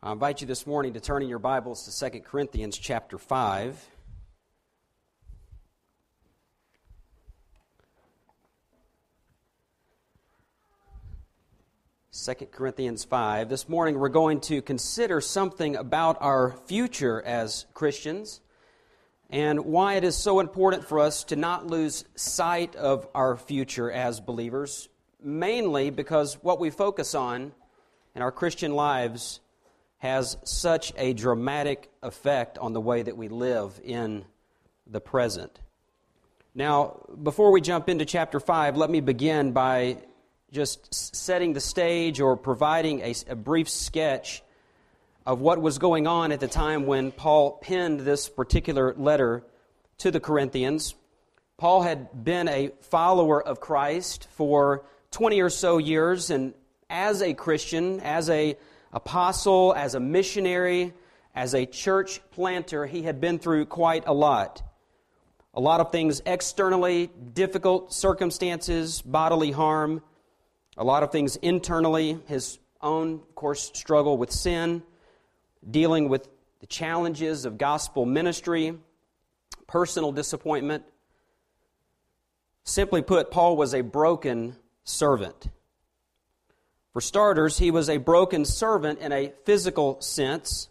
I invite you this morning to turn in your Bibles to 2 Corinthians chapter 5. Second Corinthians 5. This morning we're going to consider something about our future as Christians and why it is so important for us to not lose sight of our future as believers, mainly because what we focus on in our Christian lives has such a dramatic effect on the way that we live in the present. Now, before we jump into chapter 5, let me begin by just setting the stage or providing a, a, brief sketch of what was going on at the time when Paul penned this particular letter to the Corinthians. Paul had been a follower of Christ for 20 or so years, and as a Christian, as a apostle, as a missionary, as a church planter, he had been through quite a lot. A lot of things externally, difficult circumstances, bodily harm, a lot of things internally, his own, of course, struggle with sin, dealing with the challenges of gospel ministry, personal disappointment. Simply put, Paul was a broken servant. For starters, he was a broken servant in a physical sense.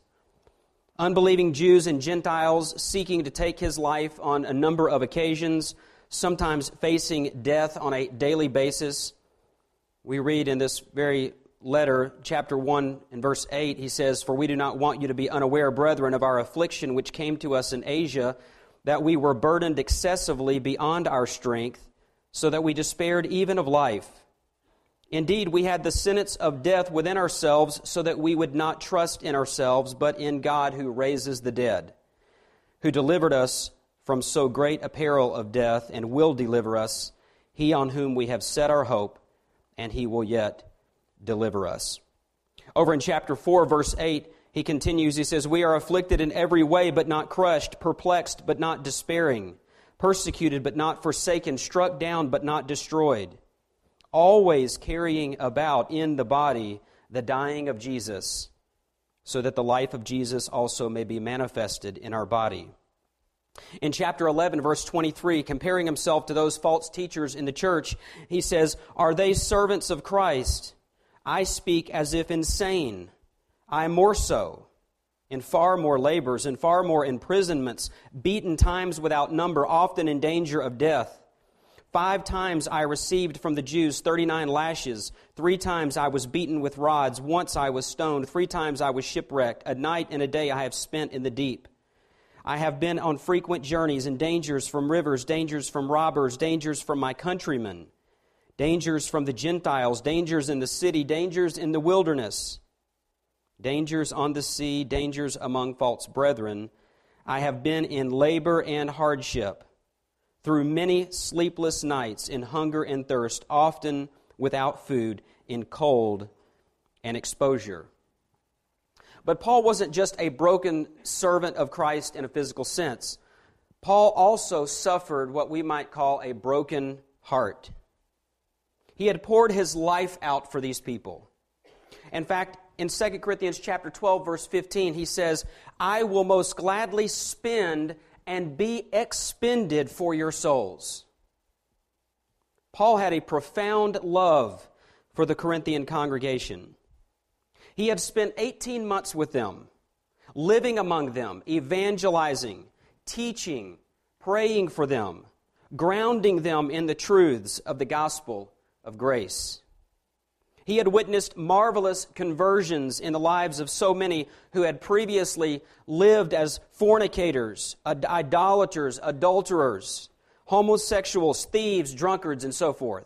Unbelieving Jews and Gentiles seeking to take his life on a number of occasions, sometimes facing death on a daily basis. We read in this very letter, chapter 1 and verse 8, he says, For we do not want you to be unaware, brethren, of our affliction which came to us in Asia, that we were burdened excessively beyond our strength, so that we despaired even of life. Indeed, we had the sentence of death within ourselves so that we would not trust in ourselves, but in God who raises the dead, who delivered us from so great a peril of death and will deliver us, he on whom we have set our hope, and he will yet deliver us. Over in chapter 4, verse 8, he continues, he says, We are afflicted in every way, but not crushed, perplexed, but not despairing, persecuted, but not forsaken, struck down, but not destroyed always carrying about in the body the dying of Jesus, so that the life of Jesus also may be manifested in our body. In chapter 11, verse 23, comparing himself to those false teachers in the church, he says, Are they servants of Christ? I speak as if insane. I more so, in far more labors, in far more imprisonments, beaten times without number, often in danger of death. Five times I received from the Jews 39 lashes. Three times I was beaten with rods. Once I was stoned. Three times I was shipwrecked. A night and a day I have spent in the deep. I have been on frequent journeys and dangers from rivers, dangers from robbers, dangers from my countrymen, dangers from the Gentiles, dangers in the city, dangers in the wilderness, dangers on the sea, dangers among false brethren. I have been in labor and hardship through many sleepless nights in hunger and thirst, often without food, in cold and exposure. But Paul wasn't just a broken servant of Christ in a physical sense. Paul also suffered what we might call a broken heart. He had poured his life out for these people. In fact, in 2 Corinthians chapter 12 verse 15, he says, "I will most gladly spend and be expended for your souls. Paul had a profound love for the Corinthian congregation. He had spent 18 months with them, living among them, evangelizing, teaching, praying for them, grounding them in the truths of the gospel of grace. He had witnessed marvelous conversions in the lives of so many who had previously lived as fornicators, idolaters, adulterers, homosexuals, thieves, drunkards, and so forth.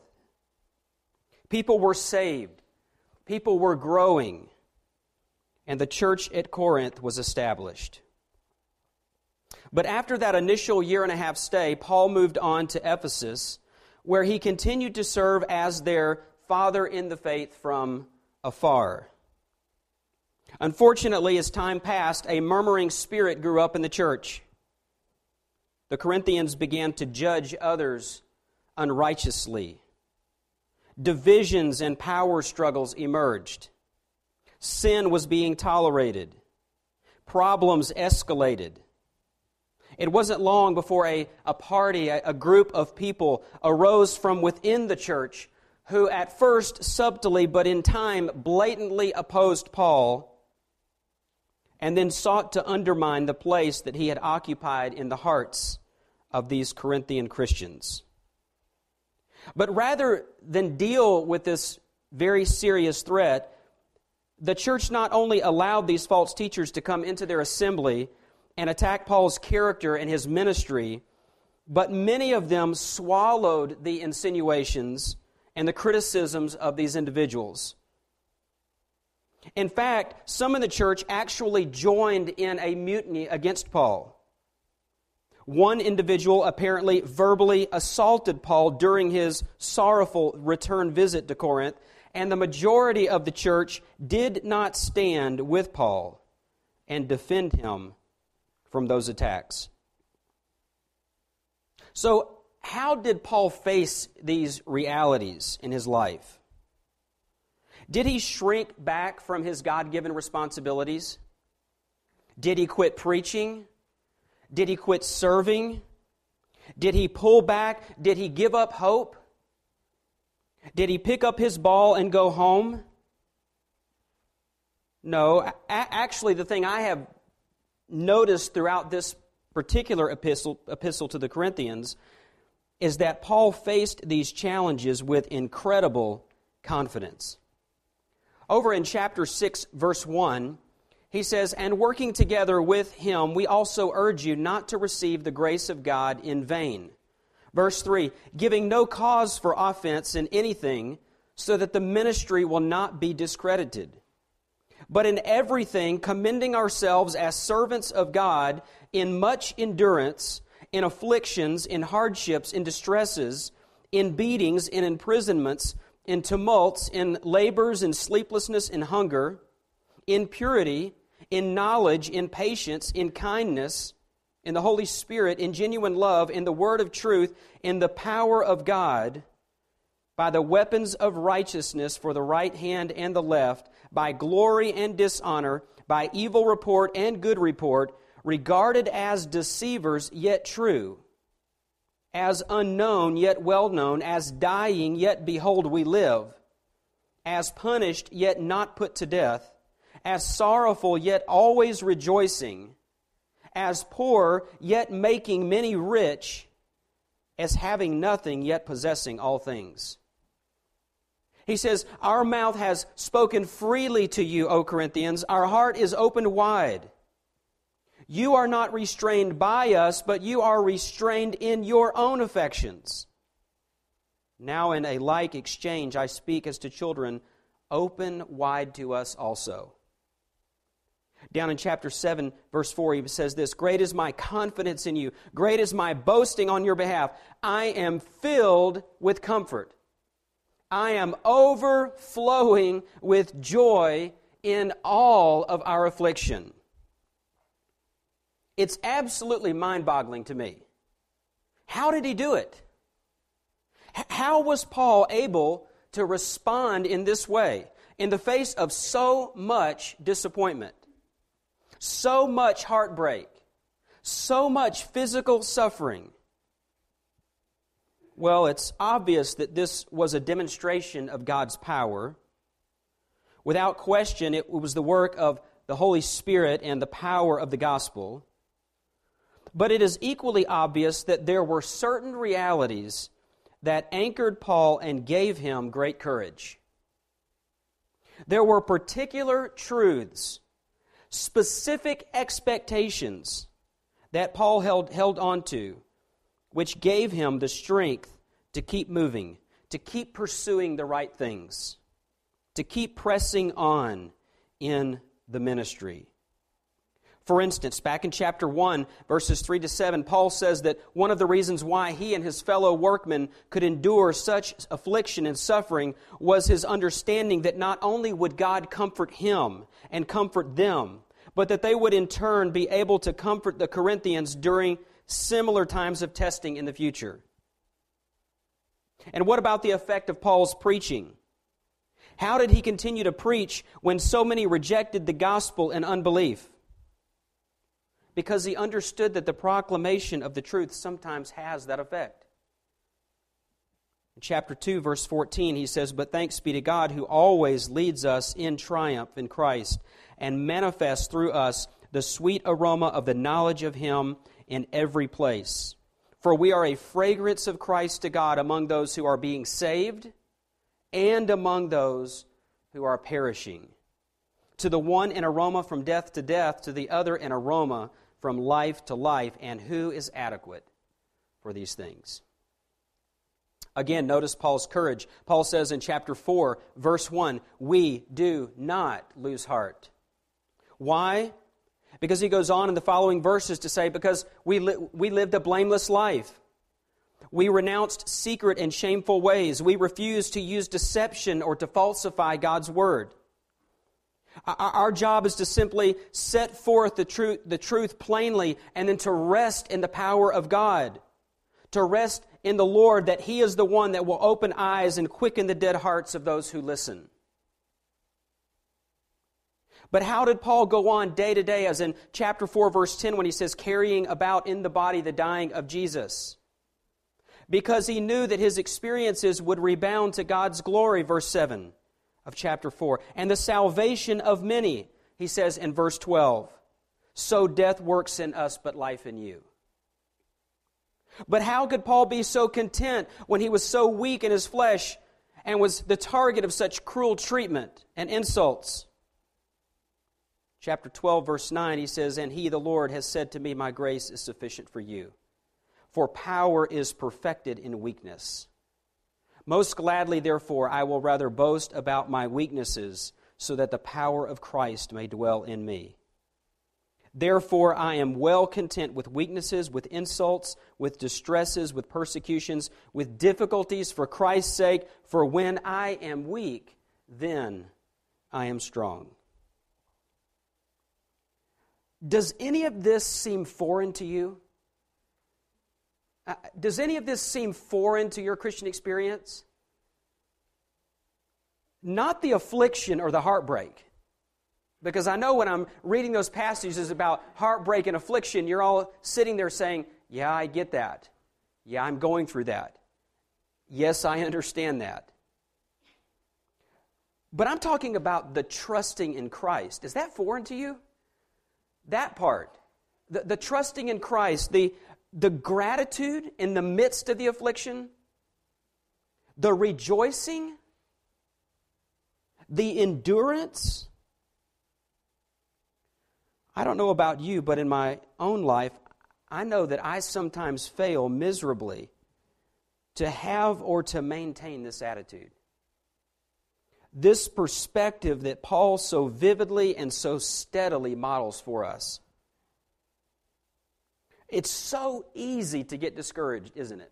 People were saved, people were growing, and the church at Corinth was established. But after that initial year and a half stay, Paul moved on to Ephesus, where he continued to serve as their father in the faith from afar. Unfortunately, as time passed, a murmuring spirit grew up in the church. The Corinthians began to judge others unrighteously. Divisions and power struggles emerged. Sin was being tolerated. Problems escalated. It wasn't long before a, a party, a, a group of people arose from within the church who, at first subtly but in time, blatantly opposed Paul and then sought to undermine the place that he had occupied in the hearts of these Corinthian Christians. But rather than deal with this very serious threat, the church not only allowed these false teachers to come into their assembly and attack Paul's character and his ministry, but many of them swallowed the insinuations and the criticisms of these individuals. In fact, some in the church actually joined in a mutiny against Paul. One individual apparently verbally assaulted Paul during his sorrowful return visit to Corinth, and the majority of the church did not stand with Paul and defend him from those attacks. So, how did Paul face these realities in his life? Did he shrink back from his God given responsibilities? Did he quit preaching? Did he quit serving? Did he pull back? Did he give up hope? Did he pick up his ball and go home? No. Actually, the thing I have noticed throughout this particular epistle, epistle to the Corinthians is that Paul faced these challenges with incredible confidence. Over in chapter 6, verse 1, he says, And working together with him, we also urge you not to receive the grace of God in vain. Verse 3 Giving no cause for offense in anything, so that the ministry will not be discredited. But in everything, commending ourselves as servants of God in much endurance, in afflictions, in hardships, in distresses, in beatings, in imprisonments in tumults, in labors, in sleeplessness, in hunger, in purity, in knowledge, in patience, in kindness, in the Holy Spirit, in genuine love, in the word of truth, in the power of God, by the weapons of righteousness for the right hand and the left, by glory and dishonor, by evil report and good report, regarded as deceivers, yet true as unknown yet well known, as dying yet behold we live, as punished yet not put to death, as sorrowful yet always rejoicing, as poor yet making many rich, as having nothing yet possessing all things. He says, Our mouth has spoken freely to you, O Corinthians. Our heart is opened wide. You are not restrained by us, but you are restrained in your own affections. Now, in a like exchange, I speak as to children, open wide to us also. Down in chapter 7, verse 4, he says this Great is my confidence in you, great is my boasting on your behalf. I am filled with comfort. I am overflowing with joy in all of our affliction it's absolutely mind boggling to me. How did he do it? How was Paul able to respond in this way in the face of so much disappointment, so much heartbreak, so much physical suffering? Well, it's obvious that this was a demonstration of God's power. Without question, it was the work of the Holy Spirit and the power of the gospel. But it is equally obvious that there were certain realities that anchored Paul and gave him great courage. There were particular truths, specific expectations that Paul held, held on to, which gave him the strength to keep moving, to keep pursuing the right things, to keep pressing on in the ministry. For instance, back in chapter 1, verses 3 to 7, Paul says that one of the reasons why he and his fellow workmen could endure such affliction and suffering was his understanding that not only would God comfort him and comfort them, but that they would in turn be able to comfort the Corinthians during similar times of testing in the future. And what about the effect of Paul's preaching? How did he continue to preach when so many rejected the gospel in unbelief? Because he understood that the proclamation of the truth sometimes has that effect. In chapter 2, verse 14, he says, But thanks be to God who always leads us in triumph in Christ and manifests through us the sweet aroma of the knowledge of him in every place. For we are a fragrance of Christ to God among those who are being saved and among those who are perishing. To the one, an aroma from death to death, to the other, an aroma from life to life. And who is adequate for these things? Again, notice Paul's courage. Paul says in chapter 4, verse 1, We do not lose heart. Why? Because he goes on in the following verses to say, Because we, li- we lived a blameless life. We renounced secret and shameful ways. We refused to use deception or to falsify God's word. Our job is to simply set forth the truth, the truth plainly and then to rest in the power of God. To rest in the Lord that He is the one that will open eyes and quicken the dead hearts of those who listen. But how did Paul go on day to day, as in chapter 4, verse 10, when he says, carrying about in the body the dying of Jesus? Because he knew that his experiences would rebound to God's glory, verse 7 of chapter 4, and the salvation of many, he says in verse 12. So death works in us, but life in you. But how could Paul be so content when he was so weak in his flesh and was the target of such cruel treatment and insults? Chapter 12, verse 9, he says, And he, the Lord, has said to me, My grace is sufficient for you, for power is perfected in weakness. Most gladly, therefore, I will rather boast about my weaknesses, so that the power of Christ may dwell in me. Therefore, I am well content with weaknesses, with insults, with distresses, with persecutions, with difficulties for Christ's sake. For when I am weak, then I am strong. Does any of this seem foreign to you? Uh, does any of this seem foreign to your Christian experience? Not the affliction or the heartbreak. Because I know when I'm reading those passages about heartbreak and affliction, you're all sitting there saying, Yeah, I get that. Yeah, I'm going through that. Yes, I understand that. But I'm talking about the trusting in Christ. Is that foreign to you? That part. The, the trusting in Christ, the, the gratitude in the midst of the affliction, the rejoicing, the endurance I don't know about you, but in my own life, I know that I sometimes fail miserably to have or to maintain this attitude. This perspective that Paul so vividly and so steadily models for us. It's so easy to get discouraged, isn't it?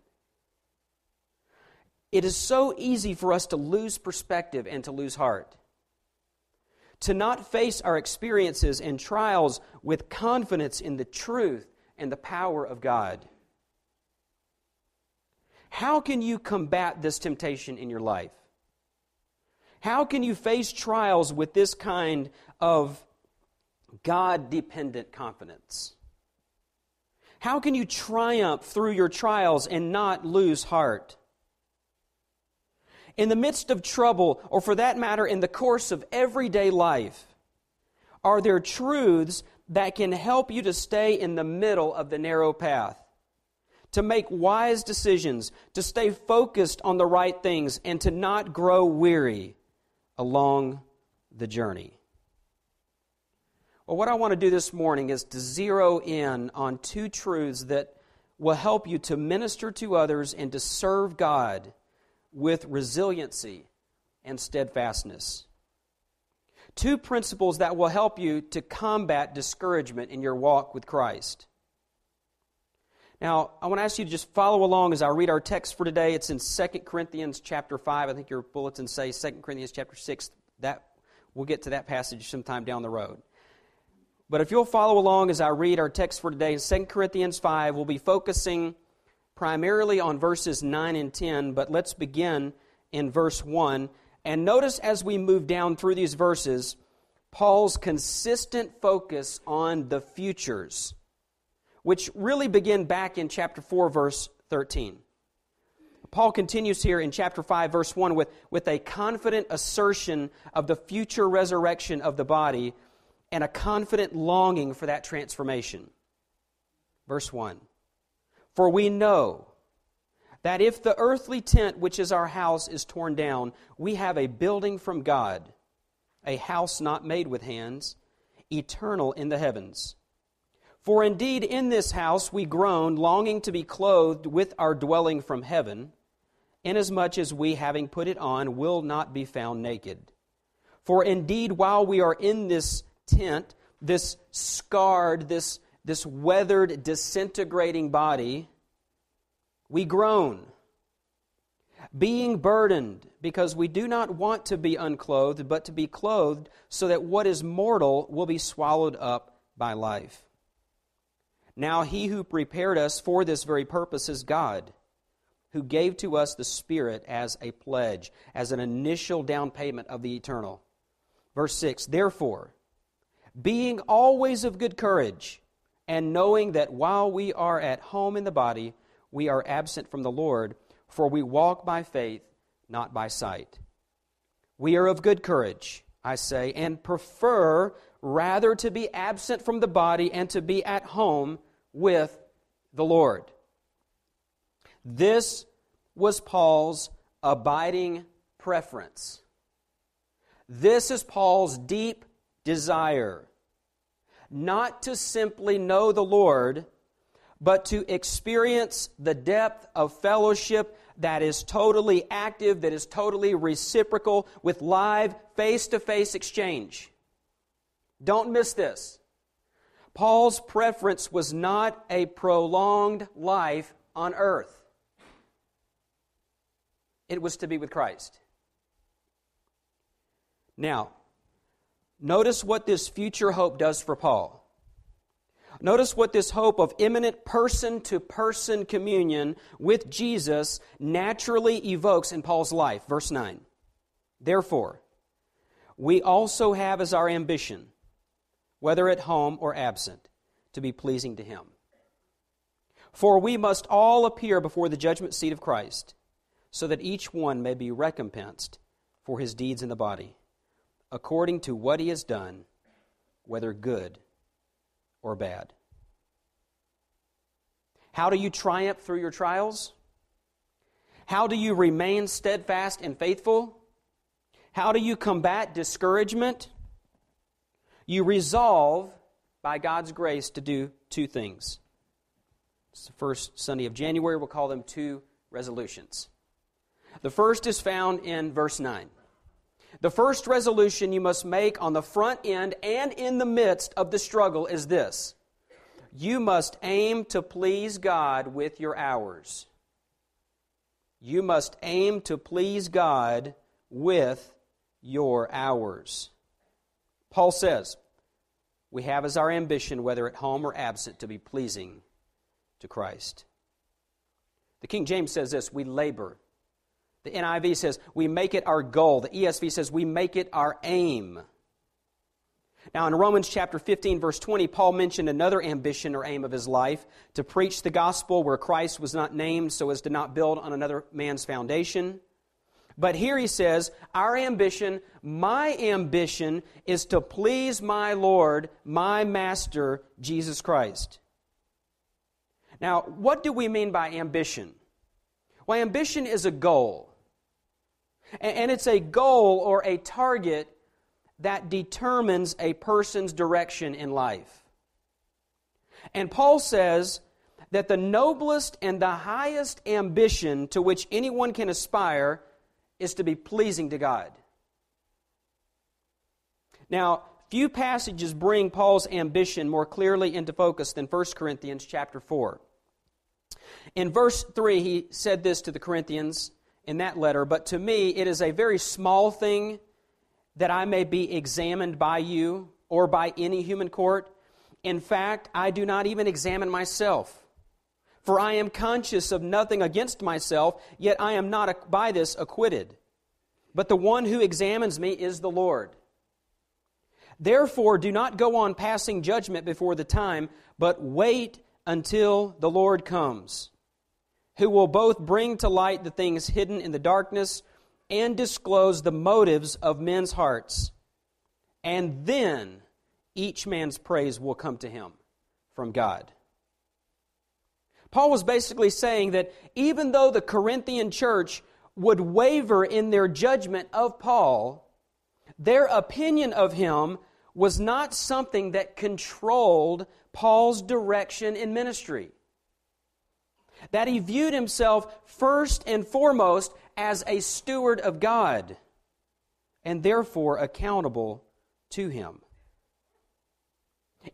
It is so easy for us to lose perspective and to lose heart to not face our experiences and trials with confidence in the truth and the power of God. How can you combat this temptation in your life? How can you face trials with this kind of God dependent confidence? How can you triumph through your trials and not lose heart? in the midst of trouble, or for that matter, in the course of everyday life? Are there truths that can help you to stay in the middle of the narrow path? To make wise decisions, to stay focused on the right things, and to not grow weary along the journey. Well, what I want to do this morning is to zero in on two truths that will help you to minister to others and to serve God with resiliency and steadfastness. Two principles that will help you to combat discouragement in your walk with Christ. Now, I want to ask you to just follow along as I read our text for today. It's in 2 Corinthians chapter 5. I think your bulletins say 2 Corinthians chapter 6. That we'll get to that passage sometime down the road. But if you'll follow along as I read our text for today, 2 Corinthians 5, we'll be focusing primarily on verses 9 and 10, but let's begin in verse 1 And notice as we move down through these verses, Paul's consistent focus on the futures, which really begin back in chapter 4, verse 13. Paul continues here in chapter 5, verse 1, with, with a confident assertion of the future resurrection of the body and a confident longing for that transformation. Verse 1 For we know that if the earthly tent, which is our house, is torn down, we have a building from God, a house not made with hands, eternal in the heavens. For indeed in this house we groan, longing to be clothed with our dwelling from heaven, inasmuch as we, having put it on, will not be found naked. For indeed, while we are in this tent, this scarred, this, this weathered, disintegrating body, we groan, being burdened, because we do not want to be unclothed, but to be clothed, so that what is mortal will be swallowed up by life. Now, he who prepared us for this very purpose is God, who gave to us the Spirit as a pledge, as an initial down payment of the eternal. Verse 6 Therefore, being always of good courage, and knowing that while we are at home in the body, we are absent from the Lord, for we walk by faith, not by sight. We are of good courage, I say, and prefer rather to be absent from the body and to be at home with the Lord. This was Paul's abiding preference. This is Paul's deep desire. Not to simply know the Lord, but to experience the depth of fellowship that is totally active, that is totally reciprocal, with live, face to face exchange. Don't miss this. Paul's preference was not a prolonged life on earth, it was to be with Christ. Now, notice what this future hope does for Paul. Notice what this hope of imminent person to person communion with Jesus naturally evokes in Paul's life. Verse 9. Therefore, we also have as our ambition, whether at home or absent, to be pleasing to Him. For we must all appear before the judgment seat of Christ, so that each one may be recompensed for his deeds in the body, according to what he has done, whether good or bad. How do you triumph through your trials? How do you remain steadfast and faithful? How do you combat discouragement? You resolve, by God's grace, to do two things. It's the first Sunday of January. We'll call them two resolutions. The first is found in verse 9. The first resolution you must make on the front end and in the midst of the struggle is this you must aim to please God with your hours. You must aim to please God with your hours. Paul says, We have as our ambition, whether at home or absent, to be pleasing to Christ. The King James says this we labor the NIV says we make it our goal. The ESV says we make it our aim. Now, in Romans chapter 15, verse 20, Paul mentioned another ambition or aim of his life to preach the gospel where Christ was not named so as to not build on another man's foundation. But here he says, Our ambition, my ambition, is to please my Lord, my Master, Jesus Christ. Now, what do we mean by ambition? Well, ambition is a goal. And it's a goal or a target that determines a person's direction in life. And Paul says that the noblest and the highest ambition to which anyone can aspire is to be pleasing to God. Now, few passages bring Paul's ambition more clearly into focus than 1 Corinthians chapter 4. In verse 3, he said this to the Corinthians in that letter, but to me it is a very small thing that I may be examined by you or by any human court. In fact, I do not even examine myself. For I am conscious of nothing against myself, yet I am not by this acquitted. but the one who examines me is the Lord. Therefore, do not go on passing judgment before the time, but wait until the Lord comes, who will both bring to light the things hidden in the darkness and disclose the motives of men's hearts. And then each man's praise will come to him from God. Paul was basically saying that even though the Corinthian church would waver in their judgment of Paul, their opinion of him was not something that controlled Paul's direction in ministry. That he viewed himself first and foremost as a steward of God and therefore accountable to him.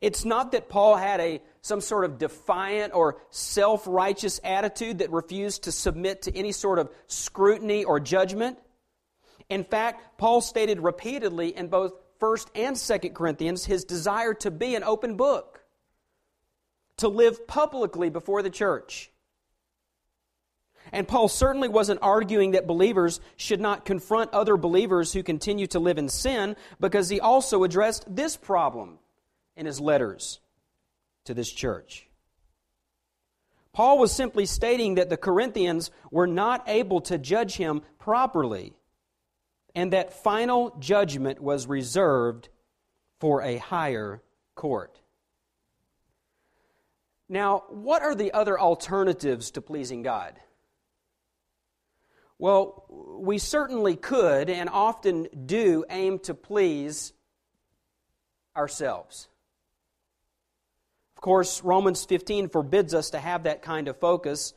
It's not that Paul had a some sort of defiant or self-righteous attitude that refused to submit to any sort of scrutiny or judgment. In fact, Paul stated repeatedly in both 1st and 2nd Corinthians his desire to be an open book, to live publicly before the church. And Paul certainly wasn't arguing that believers should not confront other believers who continue to live in sin because he also addressed this problem in his letters to this church. Paul was simply stating that the Corinthians were not able to judge him properly and that final judgment was reserved for a higher court. Now, what are the other alternatives to pleasing God? Well, we certainly could and often do aim to please ourselves. Of course, Romans 15 forbids us to have that kind of focus.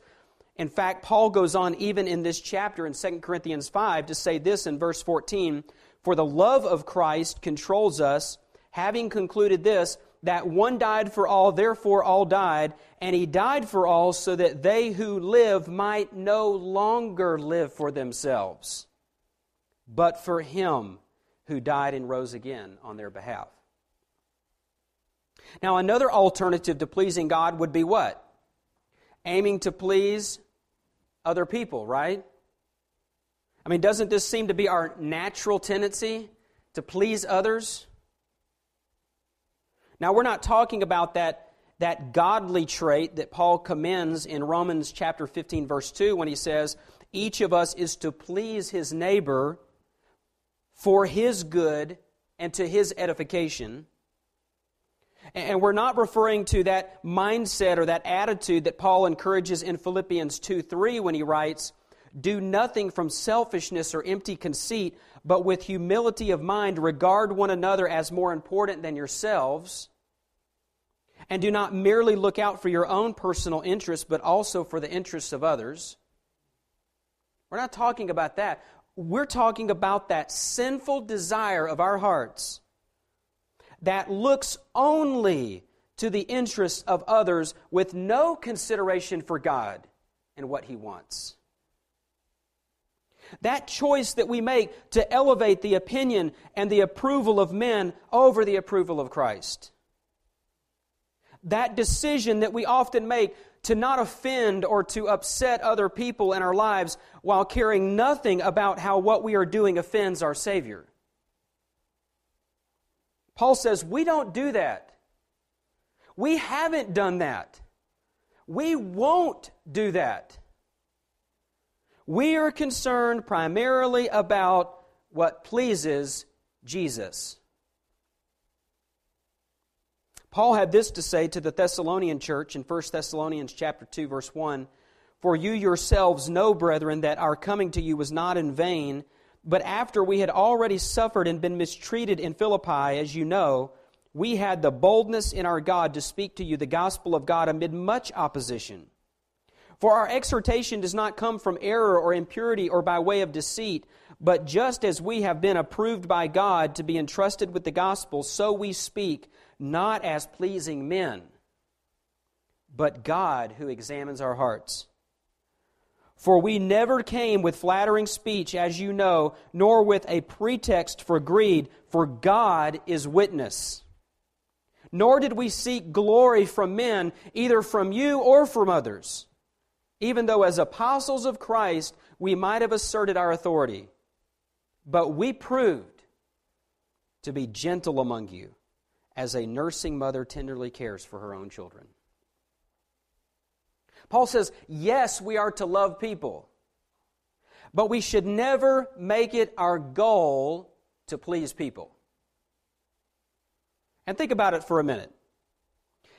In fact, Paul goes on even in this chapter in 2 Corinthians 5 to say this in verse 14 For the love of Christ controls us, having concluded this, that one died for all, therefore all died, and he died for all so that they who live might no longer live for themselves, but for him who died and rose again on their behalf. Now, another alternative to pleasing God would be what? Aiming to please other people, right? I mean, doesn't this seem to be our natural tendency to please others? Now, we're not talking about that, that godly trait that Paul commends in Romans chapter 15, verse 2, when he says, Each of us is to please his neighbor for his good and to his edification. And we're not referring to that mindset or that attitude that Paul encourages in Philippians 2 3 when he writes, Do nothing from selfishness or empty conceit, but with humility of mind regard one another as more important than yourselves. And do not merely look out for your own personal interests, but also for the interests of others. We're not talking about that. We're talking about that sinful desire of our hearts that looks only to the interests of others with no consideration for God and what He wants. That choice that we make to elevate the opinion and the approval of men over the approval of Christ. That decision that we often make to not offend or to upset other people in our lives while caring nothing about how what we are doing offends our Savior. Paul says, We don't do that. We haven't done that. We won't do that. We are concerned primarily about what pleases Jesus. Paul had this to say to the Thessalonian church in 1 Thessalonians chapter 2 verse 1, "For you yourselves know, brethren, that our coming to you was not in vain, but after we had already suffered and been mistreated in Philippi, as you know, we had the boldness in our God to speak to you the gospel of God amid much opposition. For our exhortation does not come from error or impurity or by way of deceit, but just as we have been approved by God to be entrusted with the gospel, so we speak, not as pleasing men, but God who examines our hearts. For we never came with flattering speech, as you know, nor with a pretext for greed, for God is witness. Nor did we seek glory from men, either from you or from others, even though as apostles of Christ we might have asserted our authority. But we proved to be gentle among you, as a nursing mother tenderly cares for her own children. Paul says, yes, we are to love people, but we should never make it our goal to please people. And think about it for a minute.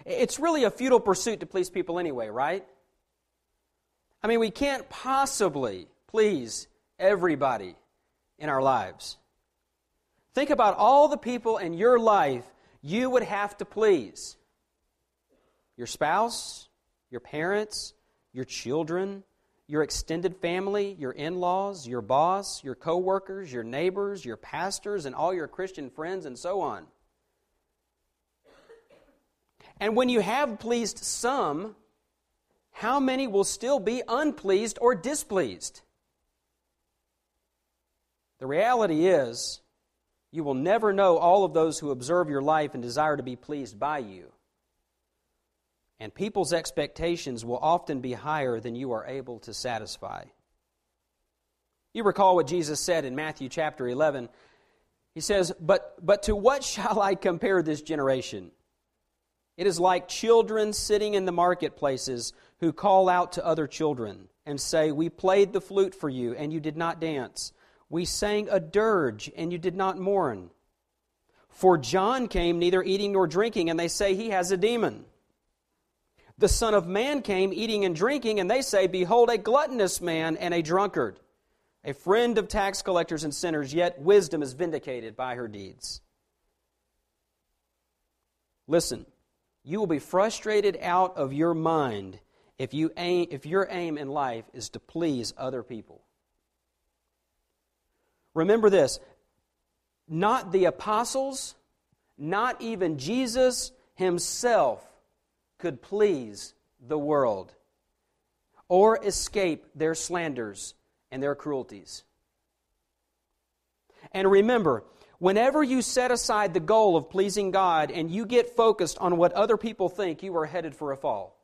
It's really a futile pursuit to please people anyway, right? I mean, we can't possibly please everybody in our lives. Think about all the people in your life you would have to please your spouse, your parents, your children, your extended family, your in laws, your boss, your coworkers, your neighbors, your pastors, and all your Christian friends, and so on. And when you have pleased some, how many will still be unpleased or displeased? The reality is, you will never know all of those who observe your life and desire to be pleased by you. And people's expectations will often be higher than you are able to satisfy. You recall what Jesus said in Matthew chapter 11. He says, But, but to what shall I compare this generation? It is like children sitting in the marketplaces who call out to other children and say, We played the flute for you, and you did not dance. We sang a dirge, and you did not mourn. For John came neither eating nor drinking, and they say he has a demon. The Son of Man came eating and drinking, and they say, Behold, a gluttonous man and a drunkard, a friend of tax collectors and sinners, yet wisdom is vindicated by her deeds. Listen, you will be frustrated out of your mind if, you aim, if your aim in life is to please other people. Remember this not the apostles, not even Jesus himself could please the world or escape their slanders and their cruelties. And remember, Whenever you set aside the goal of pleasing God and you get focused on what other people think, you are headed for a fall.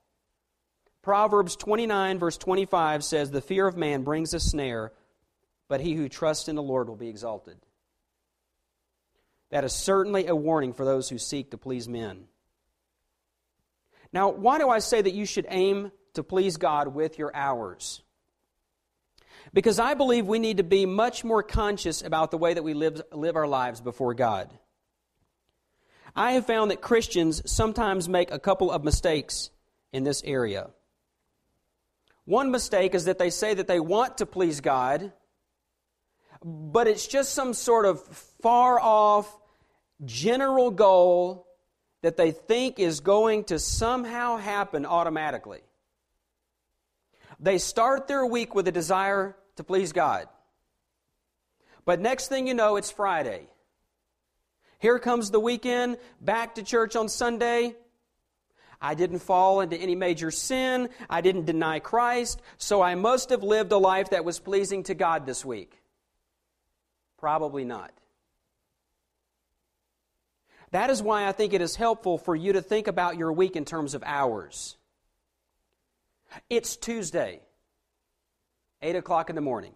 Proverbs 29, verse 25 says, The fear of man brings a snare, but he who trusts in the Lord will be exalted. That is certainly a warning for those who seek to please men. Now, why do I say that you should aim to please God with your hours? Because I believe we need to be much more conscious about the way that we live, live our lives before God. I have found that Christians sometimes make a couple of mistakes in this area. One mistake is that they say that they want to please God, but it's just some sort of far off general goal that they think is going to somehow happen automatically. They start their week with a desire to please God. But next thing you know, it's Friday. Here comes the weekend, back to church on Sunday. I didn't fall into any major sin. I didn't deny Christ. So I must have lived a life that was pleasing to God this week. Probably not. That is why I think it is helpful for you to think about your week in terms of hours. It's Tuesday, 8 o'clock in the morning.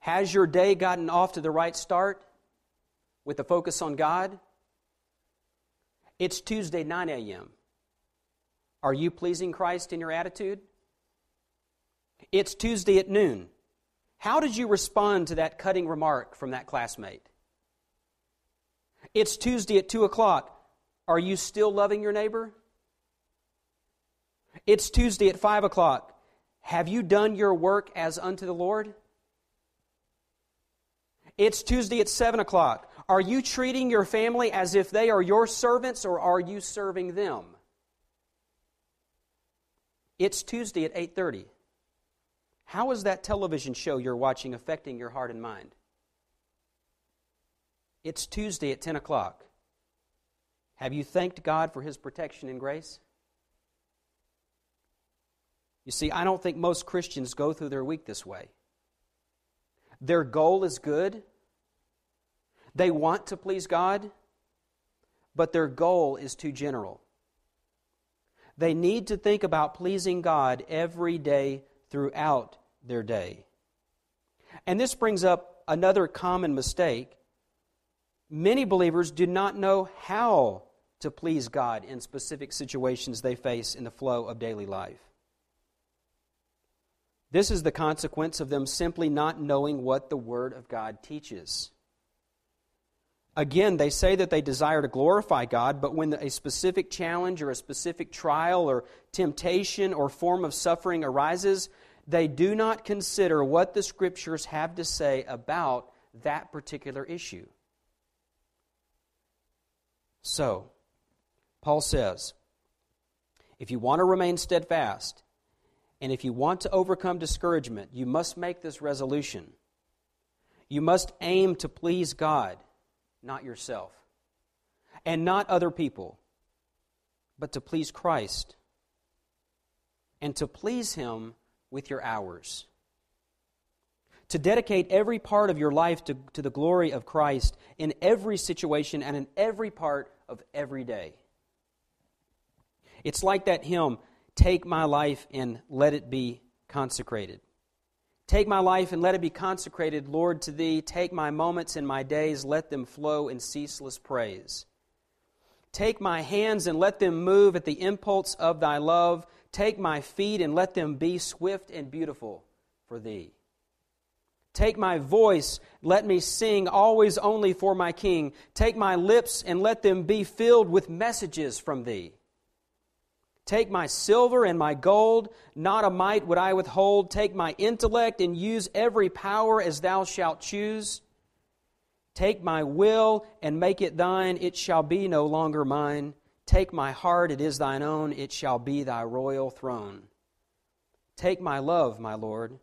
Has your day gotten off to the right start with the focus on God? It's Tuesday, 9 a.m. Are you pleasing Christ in your attitude? It's Tuesday at noon. How did you respond to that cutting remark from that classmate? It's Tuesday at 2 o'clock. Are you still loving your neighbor? It's Tuesday at 5 o'clock. Have you done your work as unto the Lord? It's Tuesday at 7 o'clock. Are you treating your family as if they are your servants or are you serving them? It's Tuesday at 8:30. How is that television show you're watching affecting your heart and mind? It's Tuesday at 10 o'clock. Have you thanked God for His protection and grace? You see, I don't think most Christians go through their week this way. Their goal is good, they want to please God, but their goal is too general. They need to think about pleasing God every day throughout their day. And this brings up another common mistake. Many believers do not know how to please God in specific situations they face in the flow of daily life. This is the consequence of them simply not knowing what the Word of God teaches. Again, they say that they desire to glorify God, but when a specific challenge or a specific trial or temptation or form of suffering arises, they do not consider what the Scriptures have to say about that particular issue. So, Paul says, if you want to remain steadfast, and if you want to overcome discouragement, you must make this resolution. You must aim to please God not yourself, and not other people, but to please Christ, and to please Him with your hours. To dedicate every part of your life to, to the glory of Christ in every situation and in every part of every day. It's like that hymn, Take My Life and Let It Be Consecrated. Take my life and let it be consecrated, Lord, to Thee. Take my moments and my days, let them flow in ceaseless praise. Take my hands and let them move at the impulse of Thy love. Take my feet and let them be swift and beautiful for Thee. Take my voice, let me sing always only for my King. Take my lips and let them be filled with messages from Thee. Take my silver and my gold, not a mite would I withhold. Take my intellect and use every power as thou shalt choose. Take my will and make it thine, it shall be no longer mine. Take my heart, it is thine own, it shall be thy royal throne. Take my love, my Lord,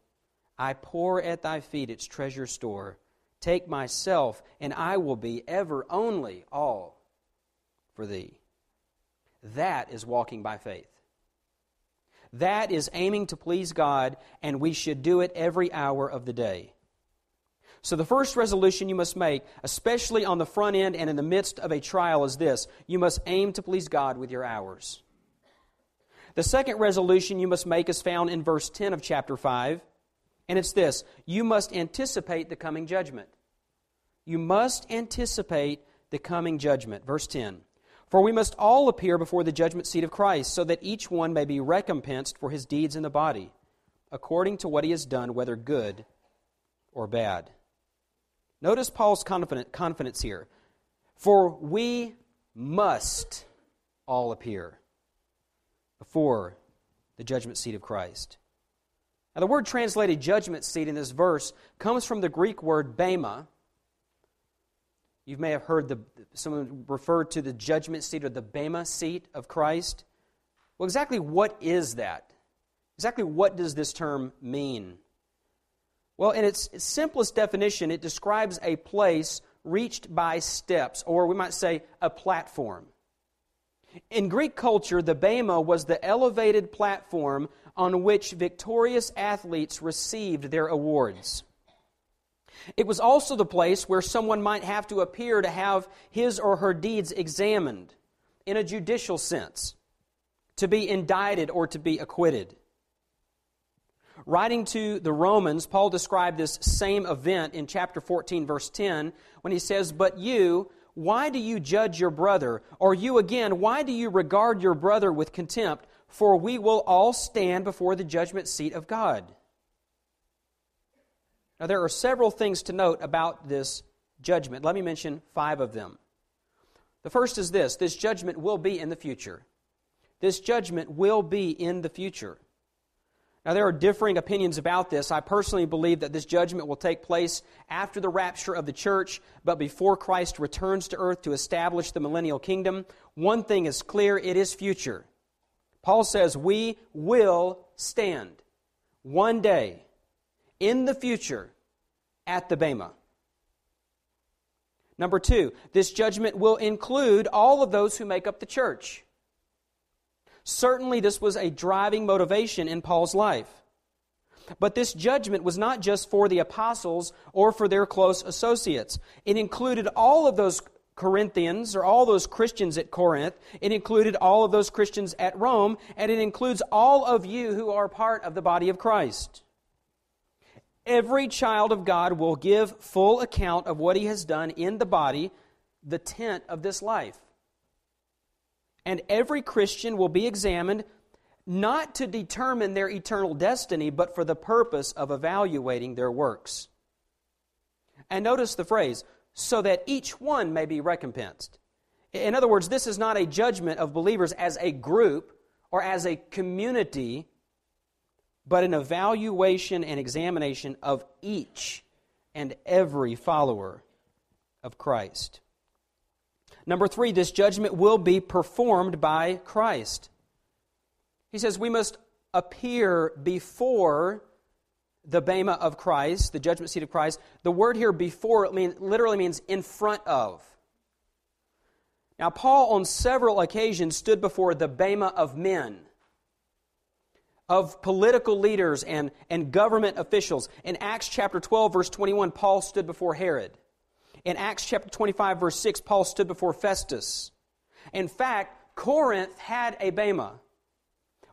I pour at thy feet its treasure store. Take myself, and I will be ever only all for thee. That is walking by faith. That is aiming to please God, and we should do it every hour of the day. So, the first resolution you must make, especially on the front end and in the midst of a trial, is this you must aim to please God with your hours. The second resolution you must make is found in verse 10 of chapter 5, and it's this you must anticipate the coming judgment. You must anticipate the coming judgment. Verse 10 for we must all appear before the judgment seat of Christ, so that each one may be recompensed for his deeds in the body, according to what he has done, whether good or bad. Notice Paul's confidence here. For we must all appear before the judgment seat of Christ. Now, the word translated judgment seat in this verse comes from the Greek word bema, you may have heard the, someone refer to the judgment seat or the Bema seat of Christ. Well, exactly what is that? Exactly what does this term mean? Well, in its simplest definition, it describes a place reached by steps, or we might say a platform. In Greek culture, the Bema was the elevated platform on which victorious athletes received their awards. It was also the place where someone might have to appear to have his or her deeds examined in a judicial sense, to be indicted or to be acquitted. Writing to the Romans, Paul described this same event in chapter 14, verse 10, when he says, But you, why do you judge your brother? Or you again, why do you regard your brother with contempt? For we will all stand before the judgment seat of God. Now, there are several things to note about this judgment. Let me mention five of them. The first is this this judgment will be in the future. This judgment will be in the future. Now, there are differing opinions about this. I personally believe that this judgment will take place after the rapture of the church, but before Christ returns to earth to establish the millennial kingdom. One thing is clear it is future. Paul says, We will stand one day in the future at the Bema. Number two, this judgment will include all of those who make up the church. Certainly, this was a driving motivation in Paul's life. But this judgment was not just for the apostles or for their close associates. It included all of those Corinthians or all those Christians at Corinth. It included all of those Christians at Rome. And it includes all of you who are part of the body of Christ. Every child of God will give full account of what he has done in the body, the tent of this life. And every Christian will be examined not to determine their eternal destiny, but for the purpose of evaluating their works. And notice the phrase, so that each one may be recompensed. In other words, this is not a judgment of believers as a group or as a community, but an evaluation and examination of each and every follower of Christ. Number three, this judgment will be performed by Christ. He says we must appear before the Bema of Christ, the judgment seat of Christ. The word here before mean, literally means in front of. Now, Paul on several occasions stood before the Bema of men, of political leaders and, and government officials. In Acts chapter 12, verse 21, Paul stood before Herod. In Acts chapter 25, verse 6, Paul stood before Festus. In fact, Corinth had a Bema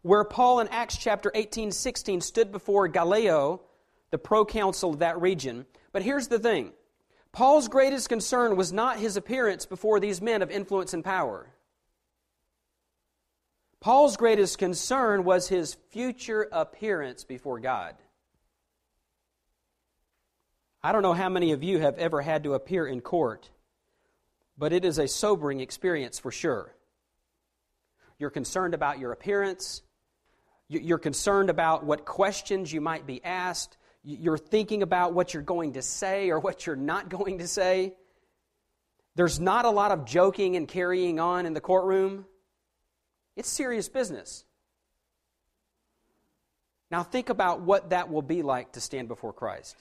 where Paul in Acts chapter 18, 16 stood before Gallio, the proconsul of that region. But here's the thing Paul's greatest concern was not his appearance before these men of influence and power. Paul's greatest concern was his future appearance before God. I don't know how many of you have ever had to appear in court, but it is a sobering experience for sure. You're concerned about your appearance. You're concerned about what questions you might be asked. You're thinking about what you're going to say or what you're not going to say. There's not a lot of joking and carrying on in the courtroom. It's serious business. Now, think about what that will be like to stand before Christ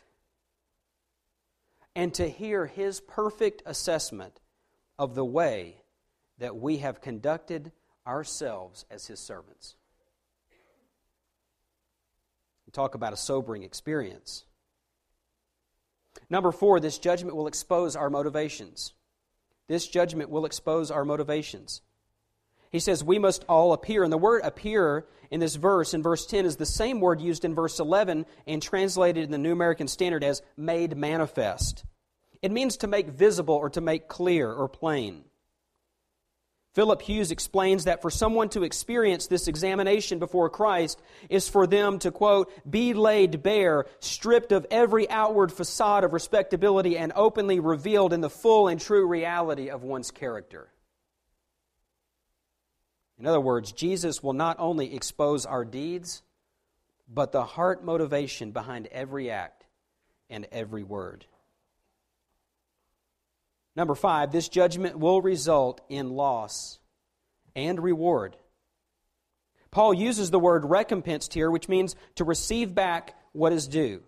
and to hear His perfect assessment of the way that we have conducted ourselves as His servants talk about a sobering experience. Number four, this judgment will expose our motivations. This judgment will expose our motivations. He says we must all appear. And the word appear in this verse, in verse 10, is the same word used in verse 11 and translated in the New American Standard as made manifest. It means to make visible or to make clear or plain. Philip Hughes explains that for someone to experience this examination before Christ is for them to, quote, be laid bare, stripped of every outward facade of respectability, and openly revealed in the full and true reality of one's character. In other words, Jesus will not only expose our deeds, but the heart motivation behind every act and every word. Number five, this judgment will result in loss and reward. Paul uses the word recompensed here, which means to receive back what is due.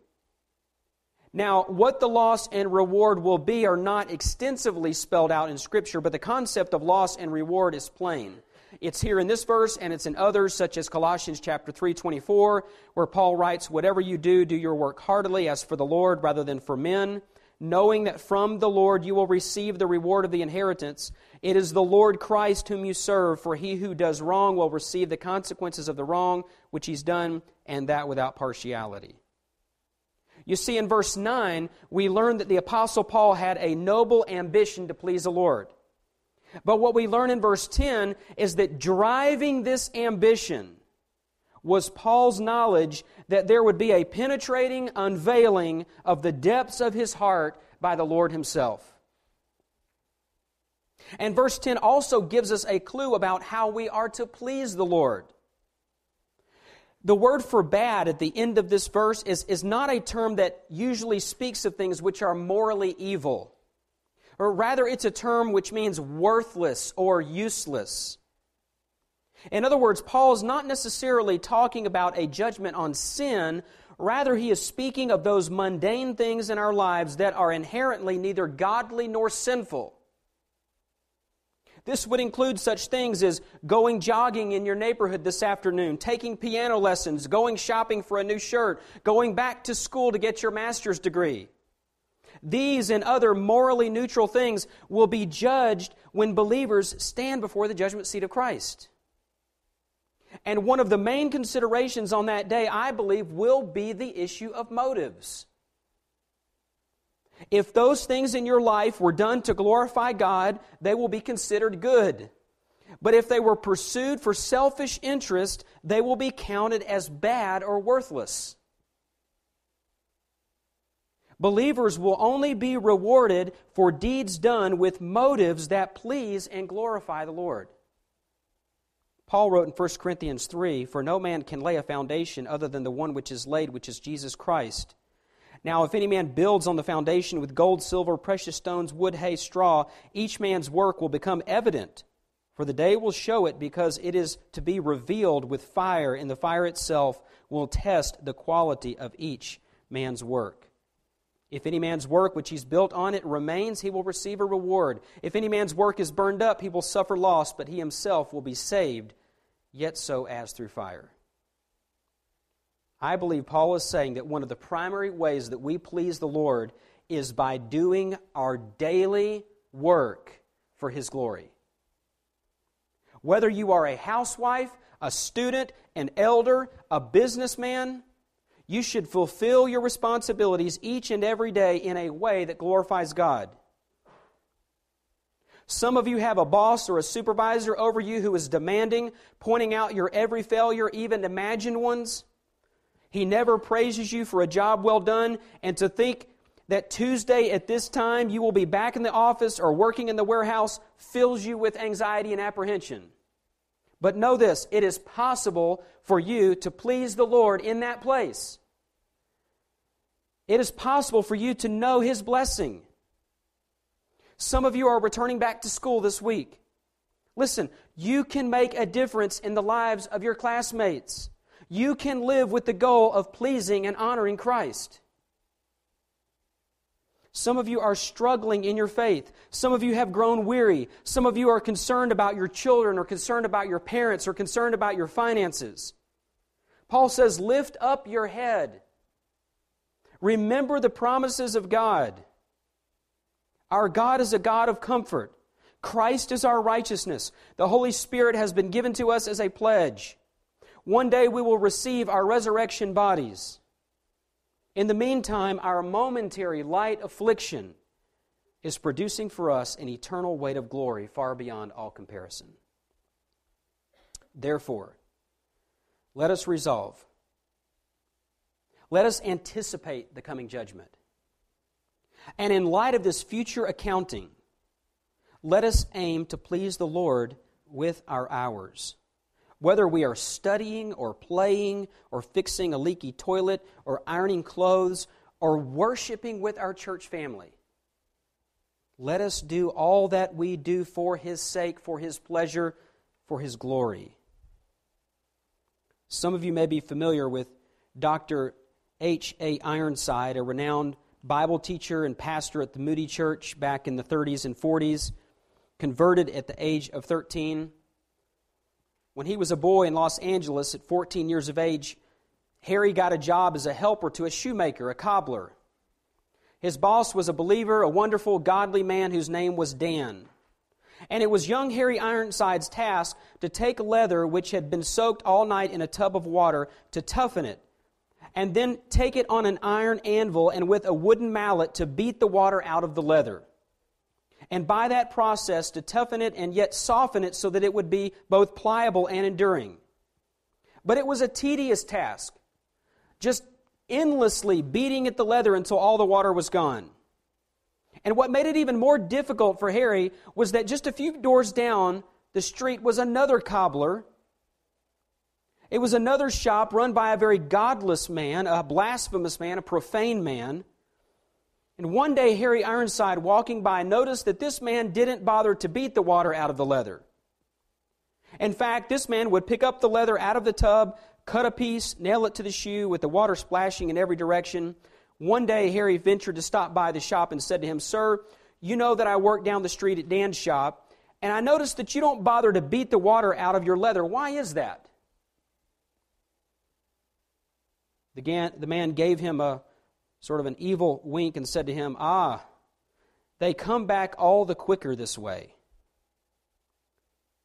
Now, what the loss and reward will be are not extensively spelled out in Scripture, but the concept of loss and reward is plain. It's here in this verse and it's in others such as Colossians chapter 3:24 where Paul writes whatever you do do your work heartily as for the Lord rather than for men knowing that from the Lord you will receive the reward of the inheritance. It is the Lord Christ whom you serve, for he who does wrong will receive the consequences of the wrong which he's done, and that without partiality. You see, in verse 9, we learn that the Apostle Paul had a noble ambition to please the Lord. But what we learn in verse 10 is that driving this ambition was Paul's knowledge that there would be a penetrating unveiling of the depths of his heart by the Lord himself. And verse 10 also gives us a clue about how we are to please the Lord. The word for bad at the end of this verse is, is not a term that usually speaks of things which are morally evil. Or rather, it's a term which means worthless or useless. In other words, Paul is not necessarily talking about a judgment on sin. Rather, he is speaking of those mundane things in our lives that are inherently neither godly nor sinful. This would include such things as going jogging in your neighborhood this afternoon, taking piano lessons, going shopping for a new shirt, going back to school to get your master's degree. These and other morally neutral things will be judged when believers stand before the judgment seat of Christ. And one of the main considerations on that day, I believe, will be the issue of motives. If those things in your life were done to glorify God, they will be considered good. But if they were pursued for selfish interest, they will be counted as bad or worthless. Believers will only be rewarded for deeds done with motives that please and glorify the Lord. Paul wrote in 1 Corinthians 3 For no man can lay a foundation other than the one which is laid, which is Jesus Christ. Now, if any man builds on the foundation with gold, silver, precious stones, wood, hay, straw, each man's work will become evident. For the day will show it, because it is to be revealed with fire, and the fire itself will test the quality of each man's work. If any man's work which he's built on it remains, he will receive a reward. If any man's work is burned up, he will suffer loss, but he himself will be saved, yet so as through fire. I believe Paul is saying that one of the primary ways that we please the Lord is by doing our daily work for his glory. Whether you are a housewife, a student, an elder, a businessman, you should fulfill your responsibilities each and every day in a way that glorifies God. Some of you have a boss or a supervisor over you who is demanding, pointing out your every failure, even imagined ones. He never praises you for a job well done, and to think that Tuesday at this time you will be back in the office or working in the warehouse fills you with anxiety and apprehension. But know this it is possible for you to please the Lord in that place. It is possible for you to know His blessing. Some of you are returning back to school this week. Listen, you can make a difference in the lives of your classmates. You can live with the goal of pleasing and honoring Christ. Some of you are struggling in your faith. Some of you have grown weary. Some of you are concerned about your children or concerned about your parents or concerned about your finances. Paul says, Lift up your head. Remember the promises of God. Our God is a God of comfort. Christ is our righteousness. The Holy Spirit has been given to us as a pledge. One day we will receive our resurrection bodies. In the meantime, our momentary light affliction is producing for us an eternal weight of glory far beyond all comparison. Therefore, let us resolve. Let us anticipate the coming judgment. And in light of this future accounting, let us aim to please the Lord with our hours. Whether we are studying or playing or fixing a leaky toilet or ironing clothes or worshiping with our church family, let us do all that we do for His sake, for His pleasure, for His glory. Some of you may be familiar with Dr. H. A. Ironside, a renowned Bible teacher and pastor at the Moody Church back in the 30s and 40s, converted at the age of 13. When he was a boy in Los Angeles at 14 years of age, Harry got a job as a helper to a shoemaker, a cobbler. His boss was a believer, a wonderful, godly man whose name was Dan. And it was young Harry Ironside's task to take leather which had been soaked all night in a tub of water to toughen it, and then take it on an iron anvil and with a wooden mallet to beat the water out of the leather and by that process to toughen it and yet soften it so that it would be both pliable and enduring. But it was a tedious task, just endlessly beating at the leather until all the water was gone. And what made it even more difficult for Harry was that just a few doors down the street was another cobbler. It was another shop run by a very godless man, a blasphemous man, a profane man. And one day, Harry Ironside, walking by, noticed that this man didn't bother to beat the water out of the leather. In fact, this man would pick up the leather out of the tub, cut a piece, nail it to the shoe with the water splashing in every direction. One day, Harry ventured to stop by the shop and said to him, Sir, you know that I work down the street at Dan's shop, and I noticed that you don't bother to beat the water out of your leather. Why is that? The man gave him a sort of an evil wink and said to him, Ah, they come back all the quicker this way.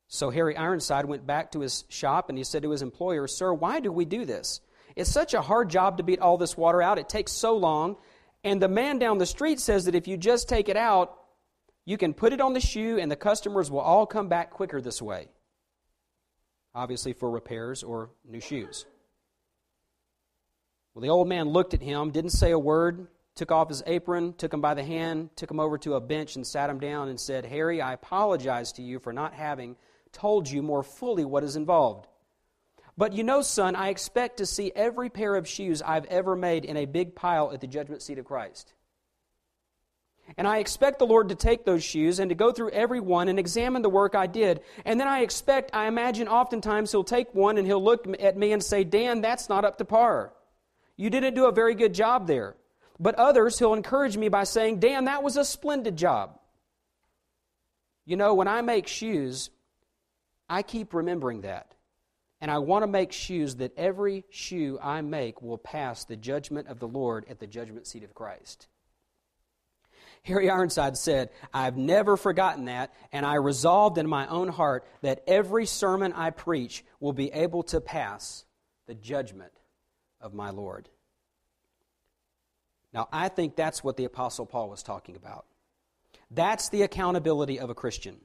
So Harry Ironside went back to his shop and he said to his employer, Sir, why do we do this? It's such a hard job to beat all this water out. It takes so long. And the man down the street says that if you just take it out, you can put it on the shoe and the customers will all come back quicker this way. Obviously, for repairs or new shoes. Well, the old man looked at him, didn't say a word, took off his apron, took him by the hand, took him over to a bench, and sat him down and said, Harry, I apologize to you for not having told you more fully what is involved. But you know, son, I expect to see every pair of shoes I've ever made in a big pile at the judgment seat of Christ. And I expect the Lord to take those shoes and to go through every one and examine the work I did. And then I expect, I imagine oftentimes He'll take one and He'll look at me and say, Dan, that's not up to par. You didn't do a very good job there. But others, He'll encourage me by saying, Dan, that was a splendid job. You know, when I make shoes, I keep remembering that. And I want to make shoes that every shoe I make will pass the judgment of the Lord at the judgment seat of Christ. Harry Ironside said, I've never forgotten that, and I resolved in my own heart that every sermon I preach will be able to pass the judgment of my Lord. Now, I think that's what the Apostle Paul was talking about. That's the accountability of a Christian.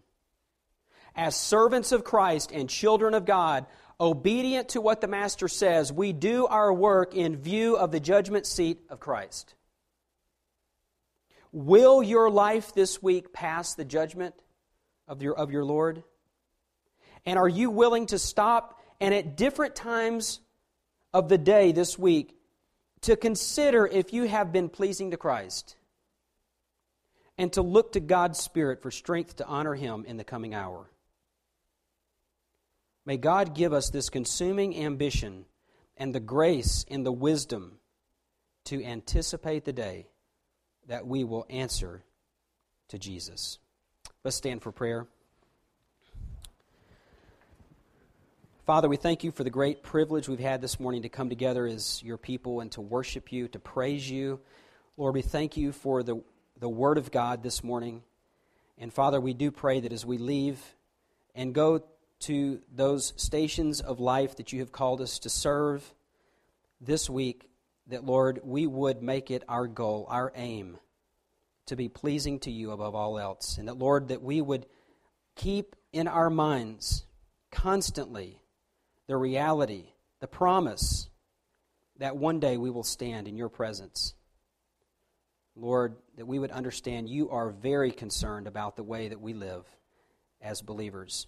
As servants of Christ and children of God, obedient to what the Master says, we do our work in view of the judgment seat of Christ. Will your life this week pass the judgment of your, of your Lord? And are you willing to stop and at different times of the day this week to consider if you have been pleasing to Christ and to look to God's Spirit for strength to honor Him in the coming hour? May God give us this consuming ambition and the grace and the wisdom to anticipate the day that we will answer to Jesus. Let's stand for prayer. Father, we thank you for the great privilege we've had this morning to come together as your people and to worship you, to praise you. Lord, we thank you for the, the Word of God this morning. And Father, we do pray that as we leave and go to those stations of life that you have called us to serve this week, that, Lord, we would make it our goal, our aim, to be pleasing to you above all else. And that, Lord, that we would keep in our minds constantly the reality, the promise that one day we will stand in your presence. Lord, that we would understand you are very concerned about the way that we live as believers.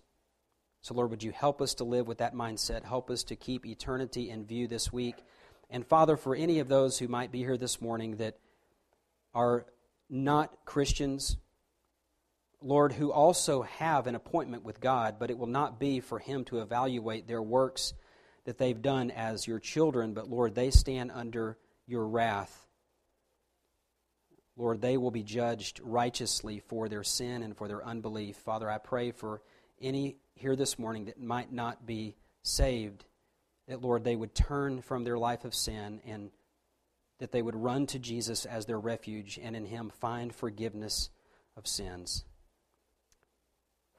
So, Lord, would you help us to live with that mindset? Help us to keep eternity in view this week. And Father, for any of those who might be here this morning that are not Christians, Lord, who also have an appointment with God, but it will not be for Him to evaluate their works that they've done as your children, but Lord, they stand under your wrath. Lord, they will be judged righteously for their sin and for their unbelief. Father, I pray for any here this morning that might not be saved that, Lord, they would turn from their life of sin and that they would run to Jesus as their refuge and in Him find forgiveness of sins.